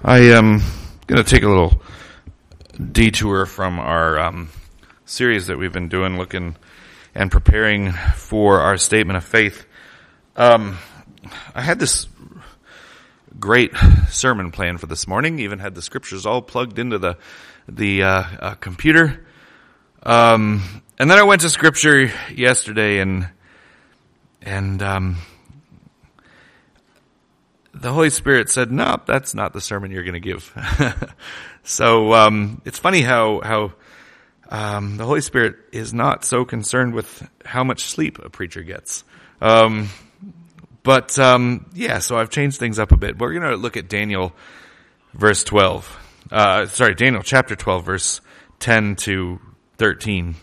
I am going to take a little detour from our um, series that we've been doing, looking and preparing for our statement of faith. Um, I had this great sermon plan for this morning. Even had the scriptures all plugged into the the uh, uh, computer. Um, and then I went to scripture yesterday and and um, the Holy Spirit said, "No, that's not the sermon you're going to give." so um, it's funny how how um, the Holy Spirit is not so concerned with how much sleep a preacher gets. Um, but um, yeah, so I've changed things up a bit. We're going to look at Daniel, verse twelve. Uh, sorry, Daniel chapter twelve, verse ten to thirteen.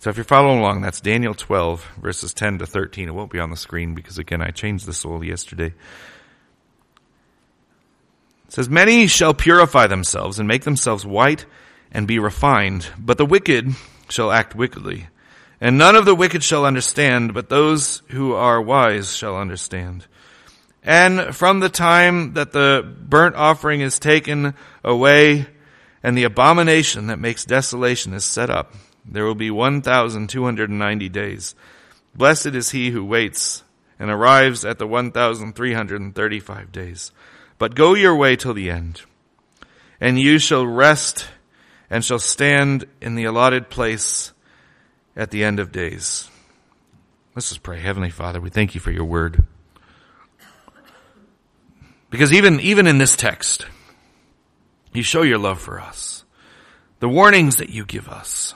So if you're following along, that's Daniel 12 verses 10 to 13. It won't be on the screen because again, I changed this all yesterday. It says, many shall purify themselves and make themselves white and be refined, but the wicked shall act wickedly. And none of the wicked shall understand, but those who are wise shall understand. And from the time that the burnt offering is taken away and the abomination that makes desolation is set up, there will be 1,290 days. Blessed is he who waits and arrives at the 1,335 days. But go your way till the end, and you shall rest and shall stand in the allotted place at the end of days. Let's just pray. Heavenly Father, we thank you for your word. Because even, even in this text, you show your love for us. The warnings that you give us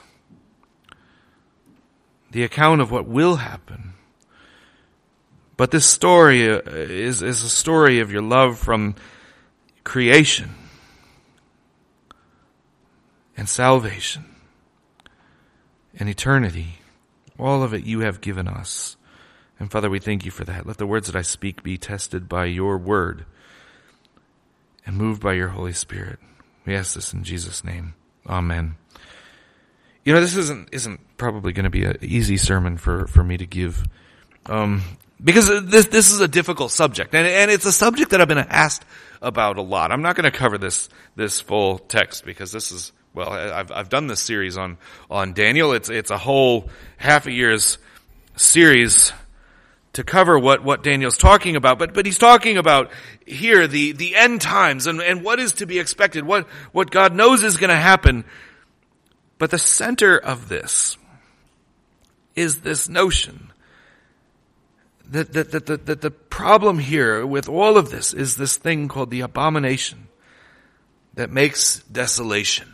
the account of what will happen. But this story uh, is, is a story of your love from creation and salvation and eternity. All of it you have given us. And Father, we thank you for that. Let the words that I speak be tested by your word and moved by your Holy Spirit. We ask this in Jesus' name. Amen. You know, this isn't isn't probably going to be an easy sermon for for me to give, um, because this this is a difficult subject, and and it's a subject that I've been asked about a lot. I'm not going to cover this this full text because this is well, I've I've done this series on on Daniel. It's it's a whole half a year's series to cover what, what Daniel's talking about, but, but he's talking about here the, the end times and, and what is to be expected, what, what God knows is going to happen but the center of this is this notion that, that, that, that, that the problem here with all of this is this thing called the abomination that makes desolation.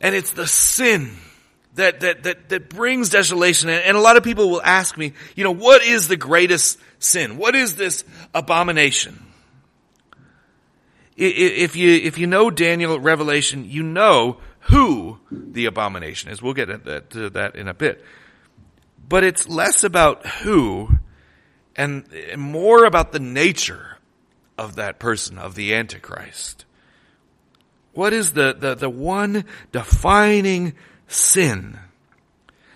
And it's the sin that, that, that, that brings desolation. And a lot of people will ask me, you know, what is the greatest sin? What is this abomination? If you, if you know Daniel Revelation, you know who the abomination is. We'll get to that in a bit. But it's less about who and more about the nature of that person, of the Antichrist. What is the, the, the one defining sin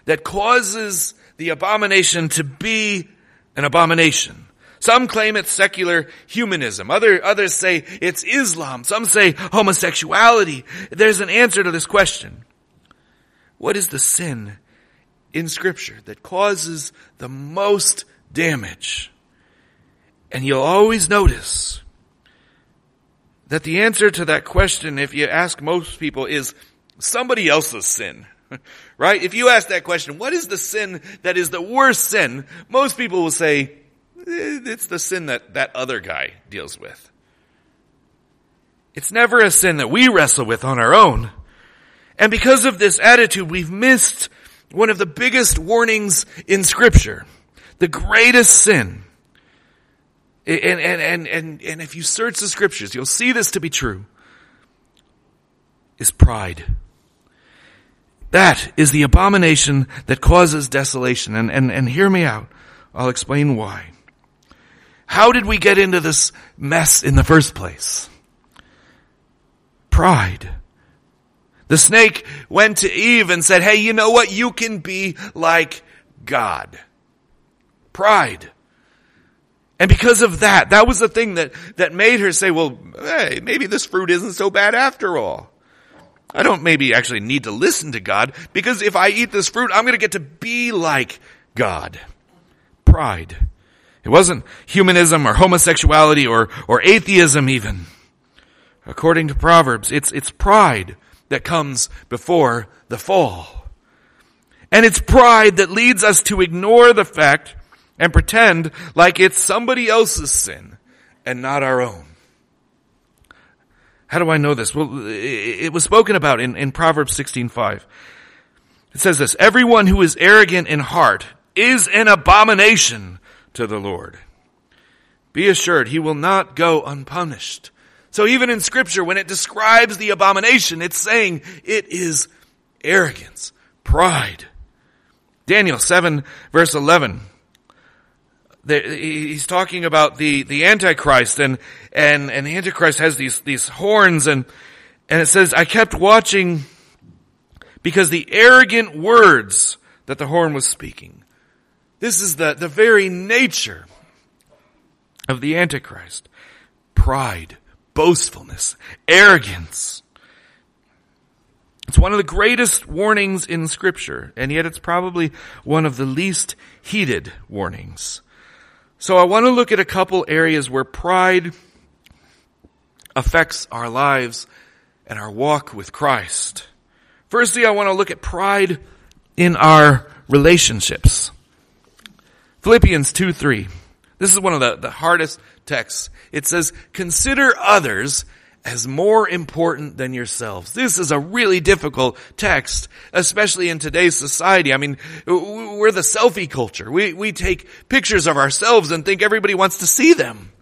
that causes the abomination to be an abomination? Some claim it's secular humanism. Other, others say it's Islam. Some say homosexuality. There's an answer to this question. What is the sin in scripture that causes the most damage? And you'll always notice that the answer to that question, if you ask most people, is somebody else's sin. right? If you ask that question, what is the sin that is the worst sin? Most people will say, it's the sin that that other guy deals with. It's never a sin that we wrestle with on our own. And because of this attitude, we've missed one of the biggest warnings in scripture. The greatest sin. And, and, and, and, and if you search the scriptures, you'll see this to be true. Is pride. That is the abomination that causes desolation. And, and, and hear me out. I'll explain why. How did we get into this mess in the first place? Pride. The snake went to Eve and said, hey, you know what? You can be like God. Pride. And because of that, that was the thing that, that made her say, well, hey, maybe this fruit isn't so bad after all. I don't maybe actually need to listen to God because if I eat this fruit, I'm going to get to be like God. Pride. It wasn't humanism or homosexuality or, or atheism even. According to Proverbs, it's, it's pride that comes before the fall. And it's pride that leads us to ignore the fact and pretend like it's somebody else's sin and not our own. How do I know this? Well, it was spoken about in, in Proverbs 16:5. It says this, everyone who is arrogant in heart is an abomination to the Lord. Be assured he will not go unpunished. So even in scripture, when it describes the abomination, it's saying it is arrogance, pride. Daniel 7 verse 11 he's talking about the, the Antichrist and, and, and the Antichrist has these, these horns and, and it says, I kept watching because the arrogant words that the horn was speaking. This is the, the very nature of the Antichrist. Pride, boastfulness, arrogance. It's one of the greatest warnings in scripture, and yet it's probably one of the least heeded warnings. So I want to look at a couple areas where pride affects our lives and our walk with Christ. Firstly, I want to look at pride in our relationships. Philippians 2 3. This is one of the, the hardest texts. It says, consider others as more important than yourselves. This is a really difficult text, especially in today's society. I mean, we're the selfie culture. We, we take pictures of ourselves and think everybody wants to see them.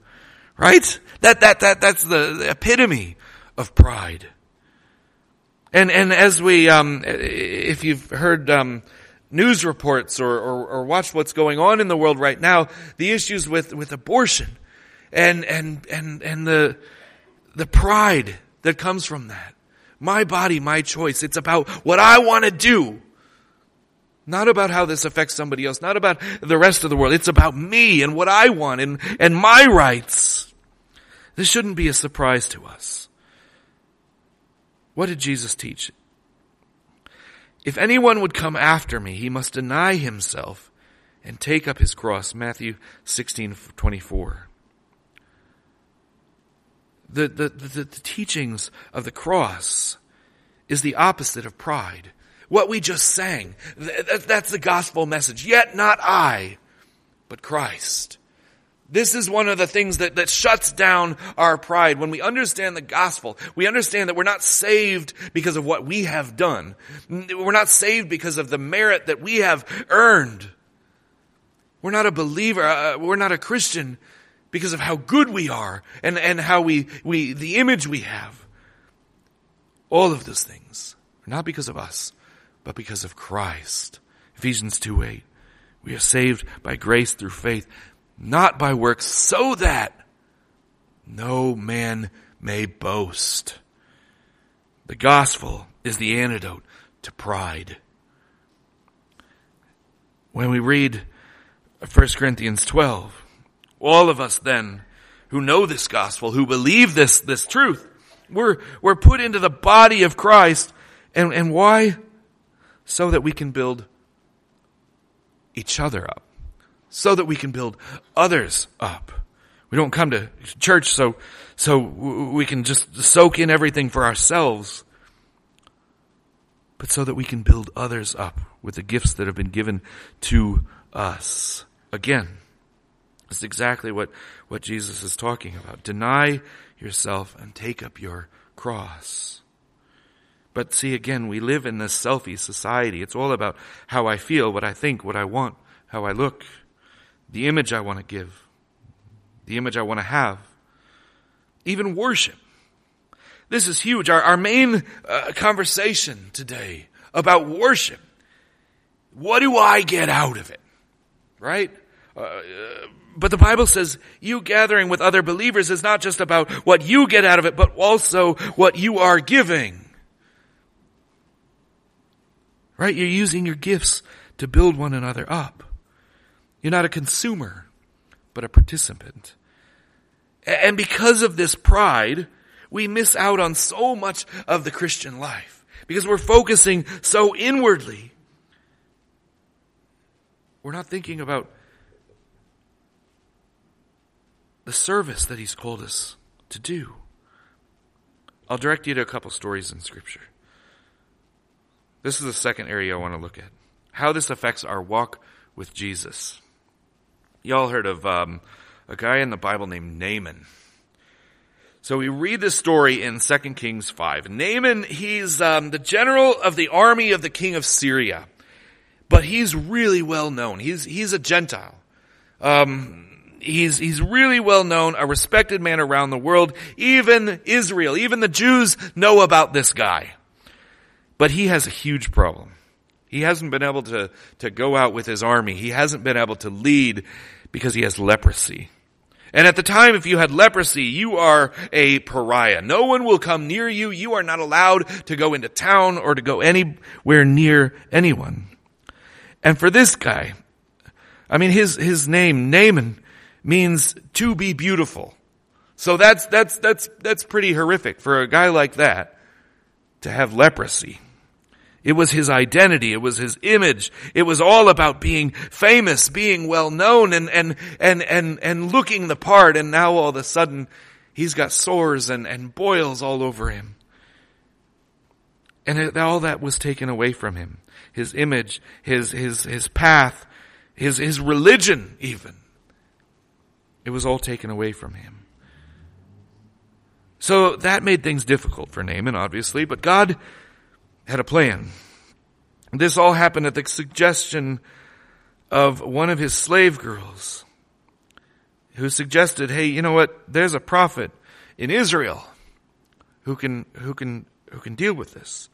Right? That, that, that, that's the, epitome of pride. And, and as we, um, if you've heard, um, news reports or, or, or watched what's going on in the world right now, the issues with, with abortion and, and, and, and the, the pride that comes from that. My body, my choice. It's about what I want to do. Not about how this affects somebody else, not about the rest of the world. It's about me and what I want and, and my rights. This shouldn't be a surprise to us. What did Jesus teach? If anyone would come after me, he must deny himself and take up his cross. Matthew 16, 24 the, the, the, the teachings of the cross is the opposite of pride. What we just sang, that's the gospel message. Yet not I, but Christ. This is one of the things that, that shuts down our pride. When we understand the gospel, we understand that we're not saved because of what we have done. We're not saved because of the merit that we have earned. We're not a believer, uh, we're not a Christian because of how good we are and, and how we, we, the image we have. All of those things are not because of us, but because of Christ. Ephesians 2 8. We are saved by grace through faith, not by works, so that no man may boast. The gospel is the antidote to pride. When we read 1 Corinthians 12, all of us then who know this gospel, who believe this, this truth, we're, we're put into the body of Christ. And, and why? So that we can build each other up. So that we can build others up. We don't come to church so, so we can just soak in everything for ourselves, but so that we can build others up with the gifts that have been given to us. Again, it's exactly what, what Jesus is talking about. Deny yourself and take up your cross. But see, again, we live in this selfie society. It's all about how I feel, what I think, what I want, how I look, the image I want to give, the image I want to have, even worship. This is huge. Our, our main uh, conversation today about worship. What do I get out of it? Right? Uh, but the Bible says you gathering with other believers is not just about what you get out of it, but also what you are giving. Right? You're using your gifts to build one another up. You're not a consumer, but a participant. And because of this pride, we miss out on so much of the Christian life because we're focusing so inwardly. We're not thinking about the service that he's called us to do. I'll direct you to a couple stories in scripture. This is the second area I want to look at. How this affects our walk with Jesus. Y'all heard of um, a guy in the Bible named Naaman. So we read this story in 2 Kings 5. Naaman, he's um, the general of the army of the king of Syria. But he's really well known. He's, he's a Gentile. Um, he's, he's really well known, a respected man around the world. Even Israel, even the Jews know about this guy. But he has a huge problem. He hasn't been able to, to go out with his army. He hasn't been able to lead because he has leprosy. And at the time, if you had leprosy, you are a pariah. No one will come near you. You are not allowed to go into town or to go anywhere near anyone. And for this guy, I mean, his, his name, Naaman, means to be beautiful. So that's, that's, that's, that's pretty horrific for a guy like that to have leprosy. It was his identity. It was his image. It was all about being famous, being well known and, and, and, and, and looking the part. And now all of a sudden he's got sores and, and boils all over him. And it, all that was taken away from him. His image, his, his, his path, his, his religion even. It was all taken away from him. So that made things difficult for Naaman, obviously, but God had a plan. This all happened at the suggestion of one of his slave girls who suggested, hey, you know what? There's a prophet in Israel who can, who can, who can deal with this.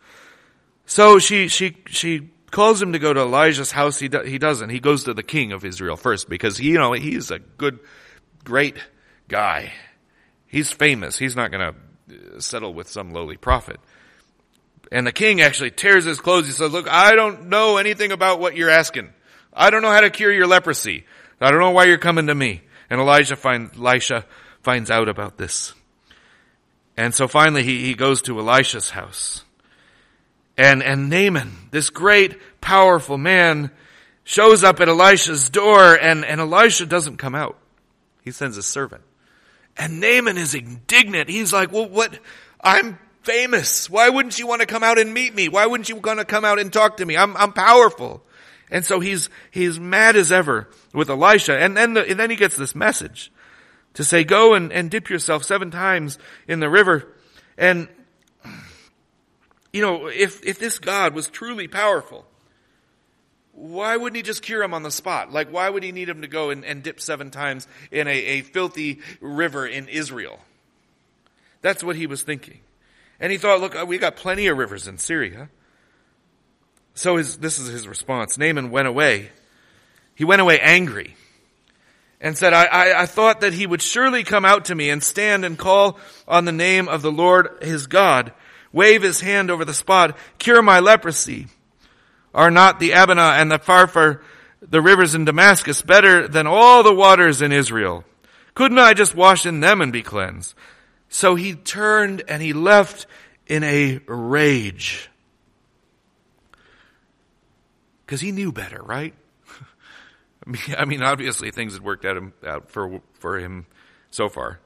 So she, she, she calls him to go to Elijah's house. He, do, he doesn't. He goes to the king of Israel first because, you know, he's a good, great guy. He's famous. He's not going to uh, settle with some lowly prophet. And the king actually tears his clothes. He says, look, I don't know anything about what you're asking. I don't know how to cure your leprosy. I don't know why you're coming to me. And Elijah finds, Elisha finds out about this. And so finally he, he goes to Elisha's house. And, and Naaman, this great, powerful man, shows up at Elisha's door and, and Elisha doesn't come out. He sends a servant. And Naaman is indignant. He's like, well, what? I'm famous. Why wouldn't you want to come out and meet me? Why wouldn't you want to come out and talk to me? I'm, I'm powerful. And so he's, he's mad as ever with Elisha. And then, the, and then he gets this message to say, go and, and dip yourself seven times in the river. And, you know, if, if this God was truly powerful, why wouldn't he just cure him on the spot? Like, why would he need him to go and, and dip seven times in a, a filthy river in Israel? That's what he was thinking. And he thought, look, uh, we got plenty of rivers in Syria. So his, this is his response. Naaman went away. He went away angry and said, I, I, I, thought that he would surely come out to me and stand and call on the name of the Lord his God, wave his hand over the spot, cure my leprosy. Are not the Abana and the Pharpar, the rivers in Damascus, better than all the waters in Israel? Couldn't I just wash in them and be cleansed? So he turned and he left in a rage. Because he knew better, right? I mean, obviously things had worked out, for, for him so far.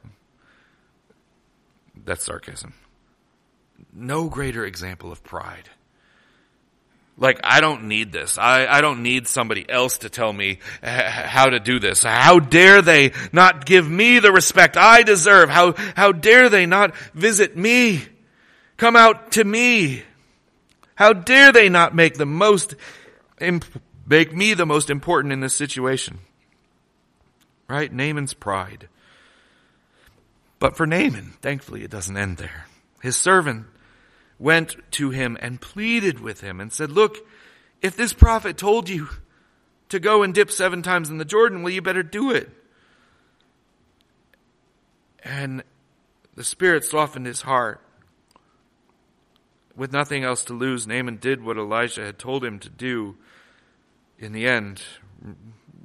That's sarcasm. No greater example of pride like, I don't need this. I, I don't need somebody else to tell me how to do this. How dare they not give me the respect I deserve? How, how dare they not visit me? Come out to me. How dare they not make the most, make me the most important in this situation? Right? Naaman's pride. But for Naaman, thankfully it doesn't end there. His servant went to him and pleaded with him and said, look, if this prophet told you to go and dip seven times in the Jordan, well, you better do it. And the Spirit softened his heart. With nothing else to lose, Naaman did what Elijah had told him to do in the end,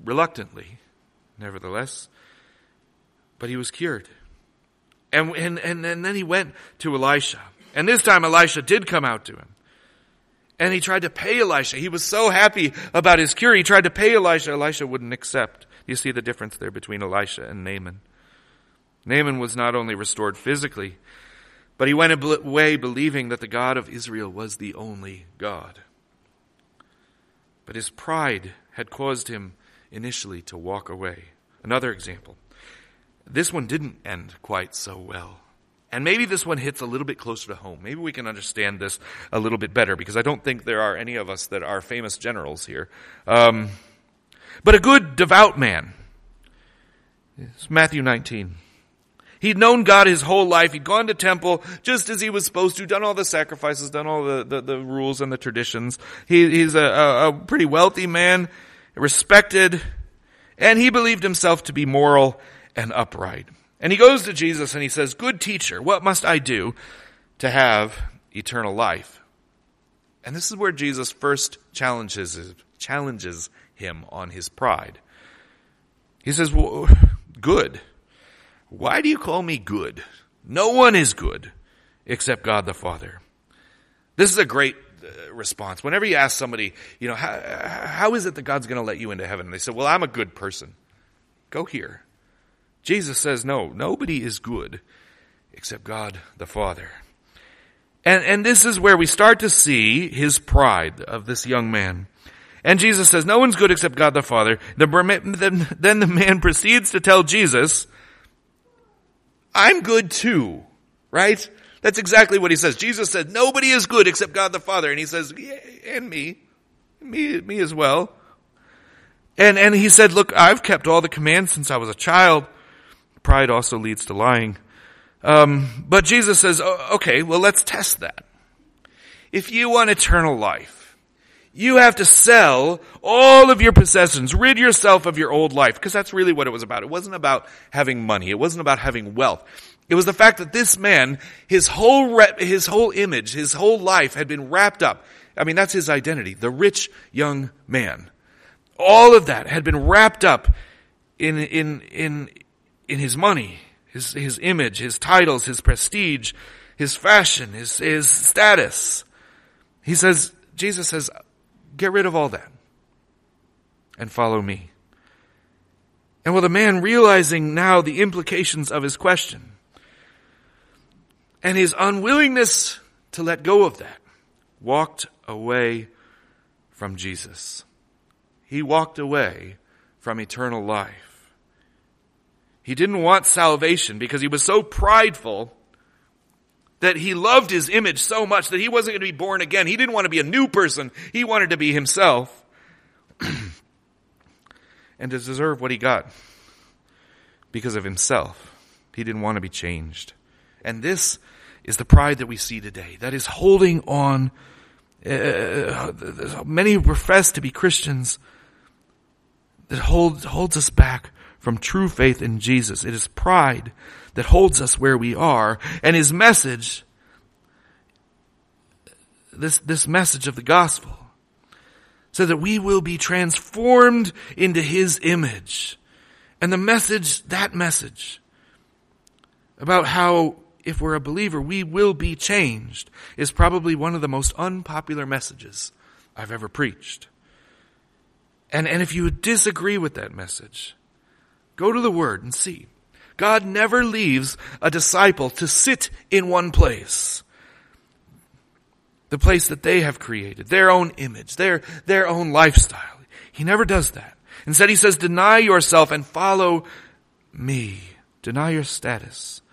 reluctantly, nevertheless. But he was cured. And, and, and, and then he went to Elisha. And this time Elisha did come out to him. And he tried to pay Elisha. He was so happy about his cure. He tried to pay Elisha. Elisha wouldn't accept. You see the difference there between Elisha and Naaman. Naaman was not only restored physically, but he went away believing that the God of Israel was the only God. But his pride had caused him initially to walk away. Another example. This one didn't end quite so well. And maybe this one hits a little bit closer to home. Maybe we can understand this a little bit better because I don't think there are any of us that are famous generals here. Um, but a good devout man. It's Matthew 19. He'd known God his whole life. He'd gone to temple just as he was supposed to, done all the sacrifices, done all the, the, the rules and the traditions. He, he's a, a, a pretty wealthy man, respected, and he believed himself to be moral and upright. And he goes to Jesus and he says, Good teacher, what must I do to have eternal life? And this is where Jesus first challenges, challenges him on his pride. He says, well, Good. Why do you call me good? No one is good except God the Father. This is a great uh, response. Whenever you ask somebody, you know, how, how is it that God's going to let you into heaven? And they say, well, I'm a good person. Go here. Jesus says, no, nobody is good except God the Father. And, and this is where we start to see his pride of this young man. And Jesus says, no one's good except God the Father. Then, then the man proceeds to tell Jesus, I'm good too. Right? That's exactly what he says. Jesus said, nobody is good except God the Father. And he says, yeah, and me. Me, me as well. And, and he said, look, I've kept all the commands since I was a child. Pride also leads to lying. Um, but Jesus says, okay, well, let's test that. If you want eternal life, you have to sell all of your possessions, rid yourself of your old life, because that's really what it was about. It wasn't about having money. It wasn't about having wealth. It was the fact that this man, his whole his whole image, his whole life had been wrapped up. I mean, that's his identity. The rich young man. All of that had been wrapped up in, in, in, in his money, his, his image, his titles, his prestige, his fashion, his, his status. He says, Jesus says, get rid of all that and follow me. And well, the man realizing now the implications of his question and his unwillingness to let go of that, walked away from Jesus. He walked away from eternal life. He didn't want salvation because he was so prideful that he loved his image so much that he wasn't going to be born again. He didn't want to be a new person. He wanted to be himself and to deserve what he got because of himself. He didn't want to be changed. And this is the pride that we see today. That is holding on. Uh, many profess to be Christians that hold, holds us back from true faith in Jesus. It is pride that holds us where we are and his message, this, this message of the gospel, so that we will be transformed into his image. And the message, that message about how if we're a believer, we will be changed is probably one of the most unpopular messages I've ever preached. And, and if you disagree with that message, Go to the Word and see. God never leaves a disciple to sit in one place. The place that they have created, their own image, their, their own lifestyle. He never does that. Instead he says, deny yourself and follow me. Deny your status.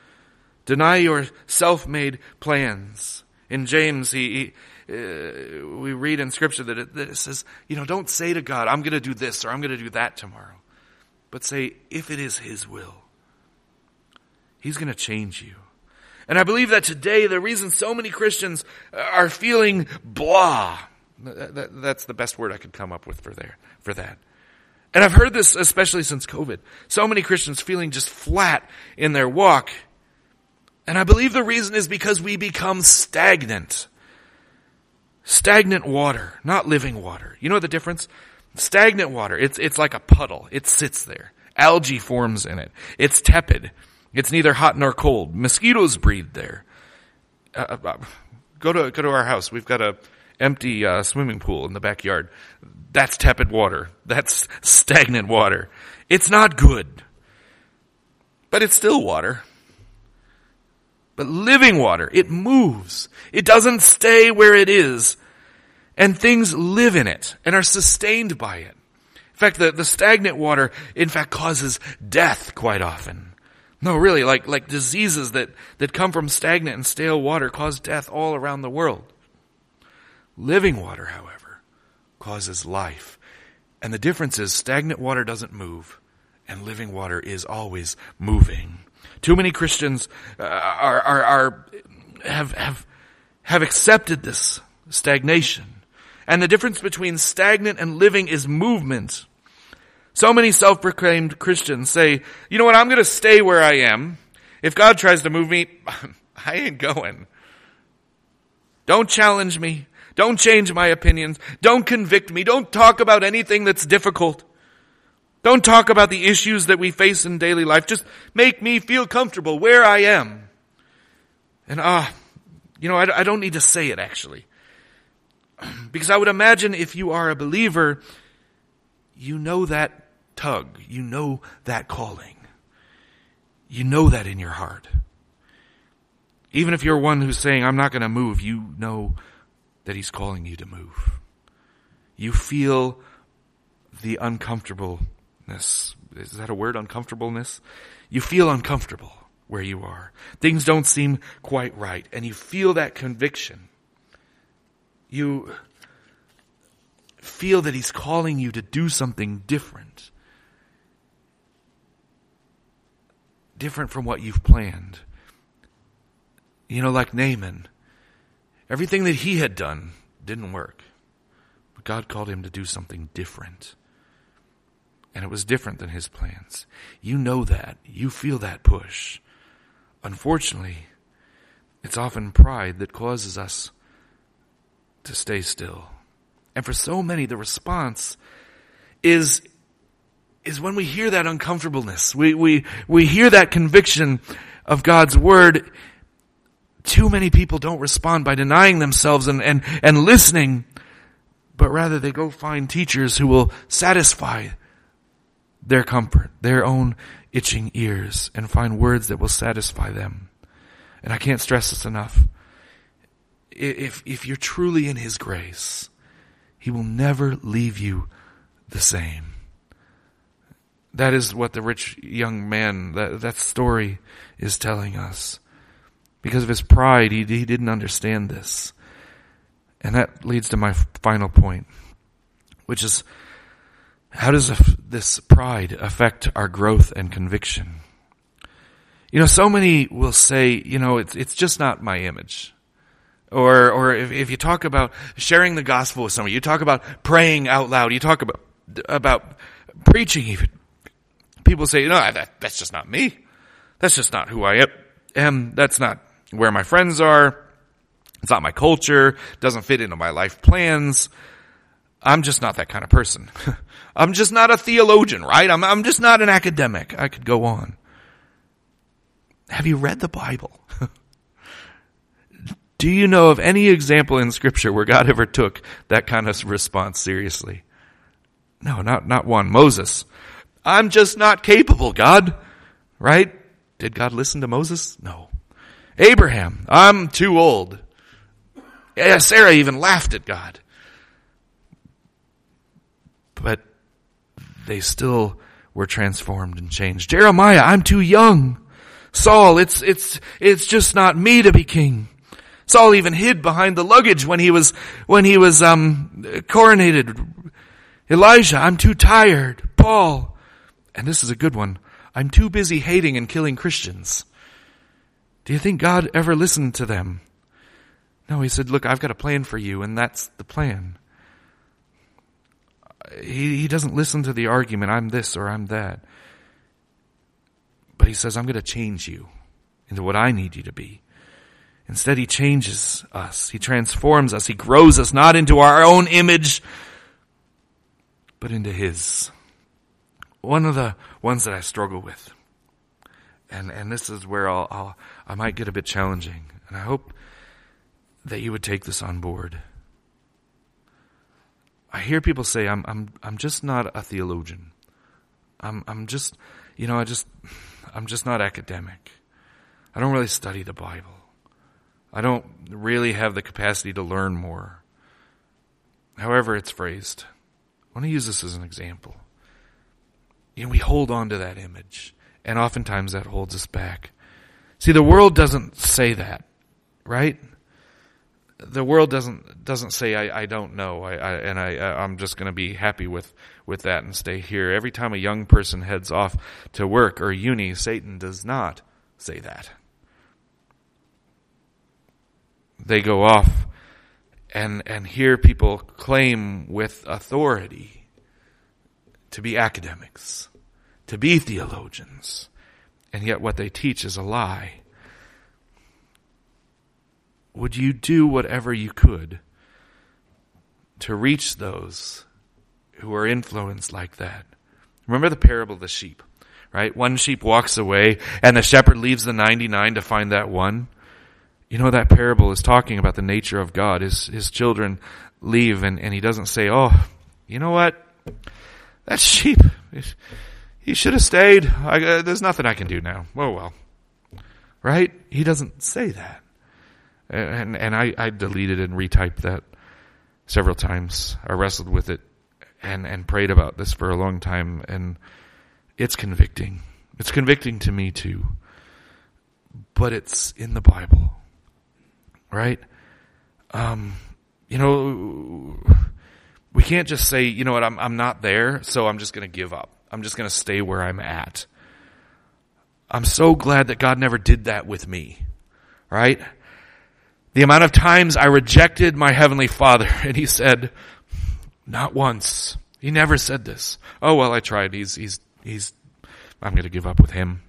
Deny your self-made plans. In James, he, he uh, we read in scripture that it, that it says, you know, don't say to God, I'm going to do this or I'm going to do that tomorrow but say, if it is His will, He's going to change you. And I believe that today, the reason so many Christians are feeling blah, that's the best word I could come up with for there, for that. And I've heard this especially since COVID. So many Christians feeling just flat in their walk. And I believe the reason is because we become stagnant. Stagnant water, not living water. You know the difference? Stagnant water, it's, it's like a puddle. It sits there. Algae forms in it. It's tepid. It's neither hot nor cold. Mosquitoes breed there. Uh, uh, uh go to go to our house. We've got a empty uh, swimming pool in the backyard. That's tepid water. That's stagnant water. It's not good. But it's still water. But living water, it moves. It doesn't stay where it is. And things live in it and are sustained by it. In fact, the, the stagnant water, in fact, causes death quite often. No, really, like, like diseases that, that come from stagnant and stale water cause death all around the world. Living water, however, causes life. And the difference is stagnant water doesn't move, and living water is always moving. Too many Christians uh, are, are, are, have, have, have accepted this stagnation. And the difference between stagnant and living is movement. So many self-proclaimed Christians say, you know what, I'm going to stay where I am. If God tries to move me, I ain't going. Don't challenge me. Don't change my opinions. Don't convict me. Don't talk about anything that's difficult. Don't talk about the issues that we face in daily life. Just make me feel comfortable where I am. And ah, uh, you know, I, I don't need to say it actually. because I would imagine if you are a believer, you know that tug. You know that calling. You know that in your heart. Even if you're one who's saying, I'm not going to move, you know that He's calling you to move. You feel the uncomfortableness. Is that a word, uncomfortableness? You feel uncomfortable where you are. Things don't seem quite right, and you feel that conviction. You feel that He's calling you to do something different. Different from what you've planned. You know, like Naaman Everything that he had done didn't work. But God called him to do something different. And it was different than his plans. You know that. You feel that push. Unfortunately, it's often pride that causes us to stay still. And for so many, the response is, is when we hear that uncomfortableness. We, we, we hear that conviction of God's word too many people don't respond by denying themselves and, and, and listening, but rather they go find teachers who will satisfy their comfort, their own itching ears, and find words that will satisfy them. And I can't stress this enough. If, if you're truly in His grace, He will never leave you the same. That is what the rich young man, that, that story is telling us. Because of his pride, he, he didn't understand this. And that leads to my final point, which is how does this pride affect our growth and conviction? You know, so many will say, you know, it's, it's just not my image. Or, or if, if you talk about sharing the gospel with somebody, you talk about praying out loud, you talk about, about preaching even. People say, no, that, that's just not me. That's just not who I am. That's not where my friends are. It's not my culture. Doesn't fit into my life plans. I'm just not that kind of person. I'm just not a theologian, right? I'm, I'm just not an academic. I could go on. Have you read the Bible? Do you know of any example in scripture where God ever took that kind of response seriously? No, not, not one. Moses. I'm just not capable, God. Right? Did God listen to Moses? No. Abraham, I'm too old. Yeah, Sarah even laughed at God. But they still were transformed and changed. Jeremiah, I'm too young. Saul, it's, it's, it's just not me to be king. Saul even hid behind the luggage when he was, when he was, um, coronated. Elijah, I'm too tired. Paul, and this is a good one. I'm too busy hating and killing Christians. Do you think God ever listened to them? No, he said, look, I've got a plan for you, and that's the plan. He, he doesn't listen to the argument, I'm this or I'm that. But he says, I'm going to change you into what I need you to be. Instead, he changes us. He transforms us. He grows us not into our own image, but into his. one of the ones that I struggle with, and and this is where I'll, I'll I might get a bit challenging, and I hope that you would take this on board. I hear people say I'm I'm I'm just not a theologian. I'm I'm just you know I just I'm just not academic. I don't really study the Bible. I don't really have the capacity to learn more. However it's phrased. I want to use this as an example. You know, we hold on to that image, and oftentimes that holds us back. See, the world doesn't say that, right? The world doesn't doesn't say I, I don't know, I, I and I I'm just going to be happy with with that and stay here. Every time a young person heads off to work or uni, Satan does not say that. They go off and and hear people claim with authority to be academics, to be theologians, and yet what they teach is a lie. Would you do whatever you could to reach those who are influenced like that? Remember the parable of the sheep, right? One sheep walks away and the shepherd leaves the 99 to find that one. You know, that parable is talking about the nature of God. His, his children leave and, and he doesn't say, oh, you know what? That sheep, he should have stayed. I, uh, there's nothing I can do now. Oh well. Right? He doesn't say that. And, and I, I deleted and retyped that several times. I wrestled with it and, and prayed about this for a long time and it's convicting. It's convicting to me too. But it's in the Bible right? Um, you know, we can't just say, you know what, I'm, I'm not there, so I'm just going to give up. I'm just going to stay where I'm at. I'm so glad that God never did that with me, right? The amount of times I rejected my heavenly father and he said, not once. He never said this. Oh, well, I tried. He's, he's, he's, I'm going to give up with him.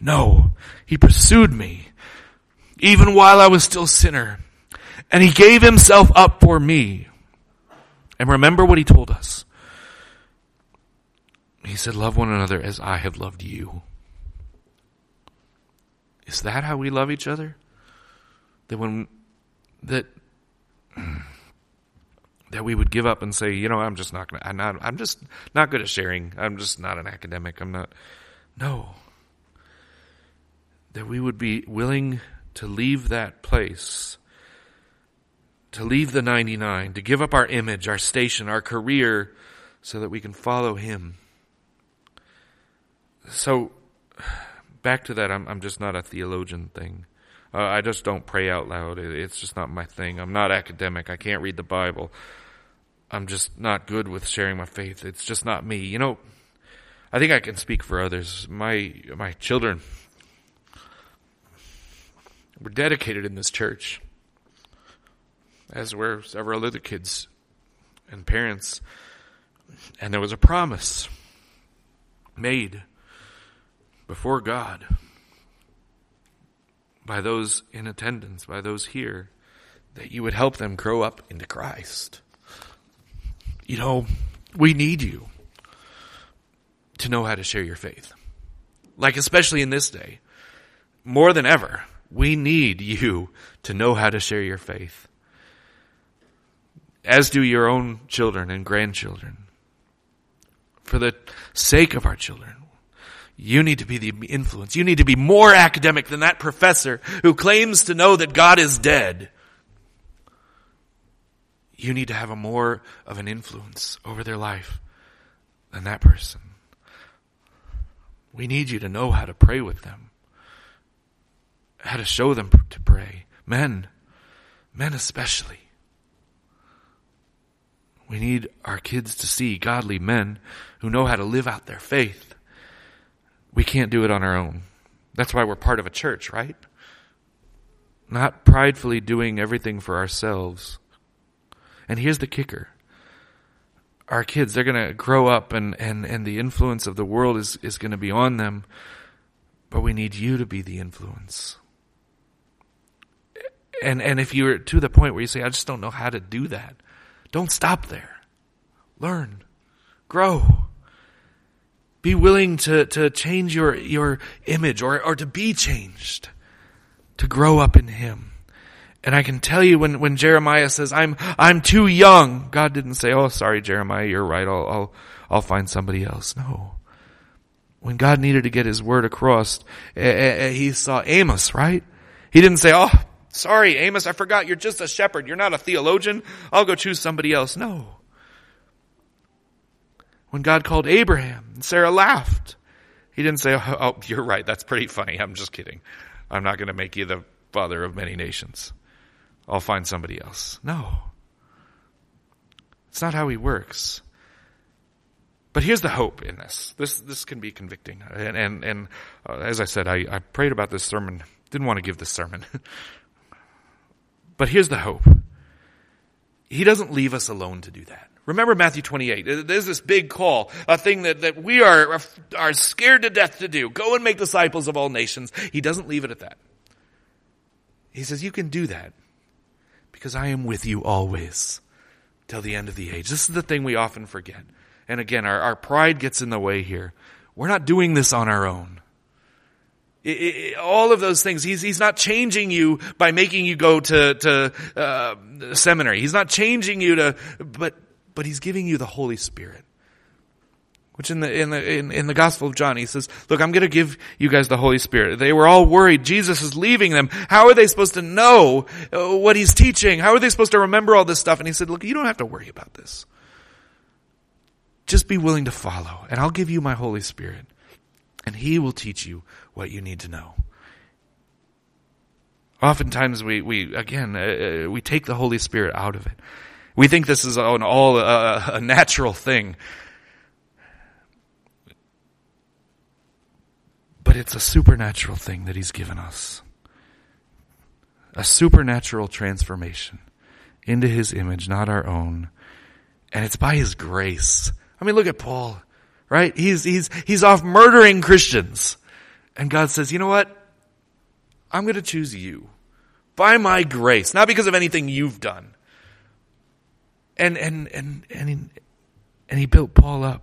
No, he pursued me even while I was still a sinner. And he gave himself up for me. And remember what he told us. He said, love one another as I have loved you. Is that how we love each other? That when, that, that we would give up and say, you know, I'm just not gonna, I'm not, I'm just not good at sharing. I'm just not an academic. I'm not, no. That we would be willing to leave that place, to leave the 99, to give up our image, our station, our career, so that we can follow Him. So, back to that, I'm, I'm just not a theologian thing. Uh, I just don't pray out loud. It's just not my thing. I'm not academic. I can't read the Bible. I'm just not good with sharing my faith. It's just not me. You know, I think I can speak for others. My my children were dedicated in this church, as were several other kids and parents. And there was a promise made before God by those in attendance, by those here, that you would help them grow up into Christ. You know, we need you to know how to share your faith. Like, especially in this day, more than ever, we need you to know how to share your faith, as do your own children and grandchildren. For the sake of our children, you need to be the influence. You need to be more academic than that professor who claims to know that God is dead. You need to have a more of an influence over their life than that person. We need you to know how to pray with them how to show them to pray. Men, men especially. We need our kids to see godly men who know how to live out their faith. We can't do it on our own. That's why we're part of a church, right? Not pridefully doing everything for ourselves. And here's the kicker. Our kids, they're going to grow up and, and, and the influence of the world is, is going to be on them. But we need you to be the influence and and if you're to the point where you say, I just don't know how to do that, don't stop there. Learn, grow. Be willing to, to change your, your image or, or to be changed, to grow up in Him. And I can tell you when, when Jeremiah says, I'm, I'm too young, God didn't say, oh, sorry, Jeremiah, you're right. I'll, I'll, I'll find somebody else. No. When God needed to get His word across, eh, eh, eh, He saw Amos, right? He didn't say, oh, sorry, Amos, I forgot. You're just a shepherd. You're not a theologian. I'll go choose somebody else. No. When God called Abraham, Sarah laughed. He didn't say, oh, oh, you're right. That's pretty funny. I'm just kidding. I'm not going to make you the father of many nations. I'll find somebody else. No. It's not how he works. But here's the hope in this. This this can be convicting. And and, and uh, as I said, I, I prayed about this sermon. Didn't want to give this sermon. but here's the hope. He doesn't leave us alone to do that. Remember Matthew 28. There's this big call, a thing that, that we are, are scared to death to do. Go and make disciples of all nations. He doesn't leave it at that. He says, you can do that because I am with you always till the end of the age. This is the thing we often forget. And again, our, our pride gets in the way here. We're not doing this on our own. It, it, all of those things. He's, he's not changing you by making you go to, to uh, seminary. He's not changing you to, but, but he's giving you the Holy Spirit. Which in the, in the, in, in the Gospel of John, he says, look, I'm gonna give you guys the Holy Spirit. They were all worried. Jesus is leaving them. How are they supposed to know uh, what he's teaching? How are they supposed to remember all this stuff? And he said, look, you don't have to worry about this. Just be willing to follow and I'll give you my Holy Spirit and he will teach you what you need to know. Oftentimes we, we, again, uh, uh we take the Holy Spirit out of it. We think this is an all uh, a natural thing. But it's a supernatural thing that He's given us. A supernatural transformation into His image, not our own. And it's by His grace. I mean, look at Paul, right? He's, he's, he's off murdering Christians. And God says, you know what? I'm going to choose you by my grace, not because of anything you've done. And, and, and, and, he, and he built Paul up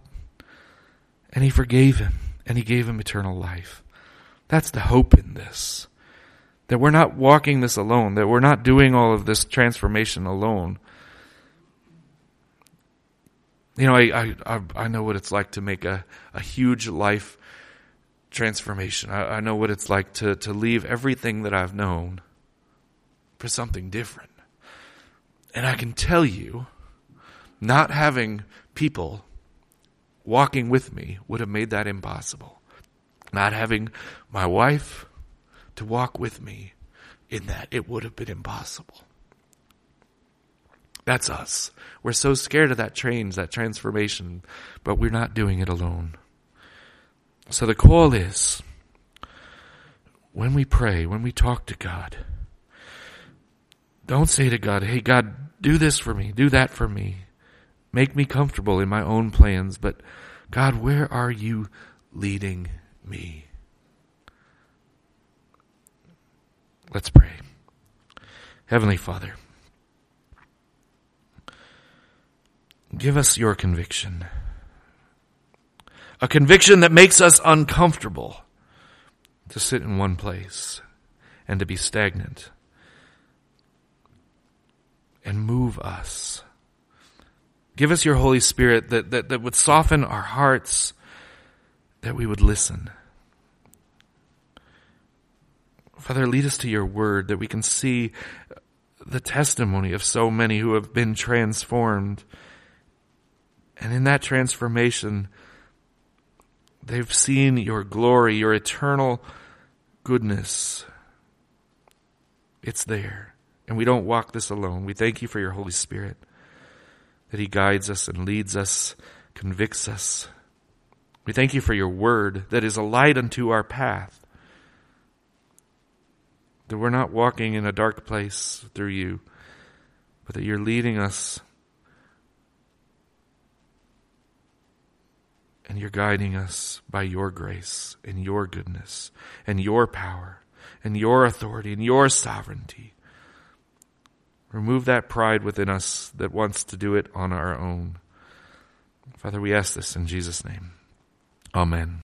and he forgave him and he gave him eternal life. That's the hope in this. That we're not walking this alone, that we're not doing all of this transformation alone. You know, I, I, I know what it's like to make a, a huge life transformation. I, I know what it's like to, to leave everything that I've known for something different. And I can tell you, not having people walking with me would have made that impossible. Not having my wife to walk with me in that, it would have been impossible. That's us. We're so scared of that change, that transformation, but we're not doing it alone. So the call is when we pray, when we talk to God, don't say to God, hey, God, do this for me, do that for me. Make me comfortable in my own plans, but God, where are you leading me? Let's pray. Heavenly Father, give us your conviction. A conviction that makes us uncomfortable to sit in one place and to be stagnant and move us Give us your Holy Spirit that, that, that would soften our hearts, that we would listen. Father, lead us to your word that we can see the testimony of so many who have been transformed. And in that transformation, they've seen your glory, your eternal goodness. It's there. And we don't walk this alone. We thank you for your Holy Spirit that He guides us and leads us, convicts us. We thank you for your word that is a light unto our path. That we're not walking in a dark place through you, but that you're leading us and you're guiding us by your grace and your goodness and your power and your authority and your sovereignty. Remove that pride within us that wants to do it on our own. Father, we ask this in Jesus' name. Amen.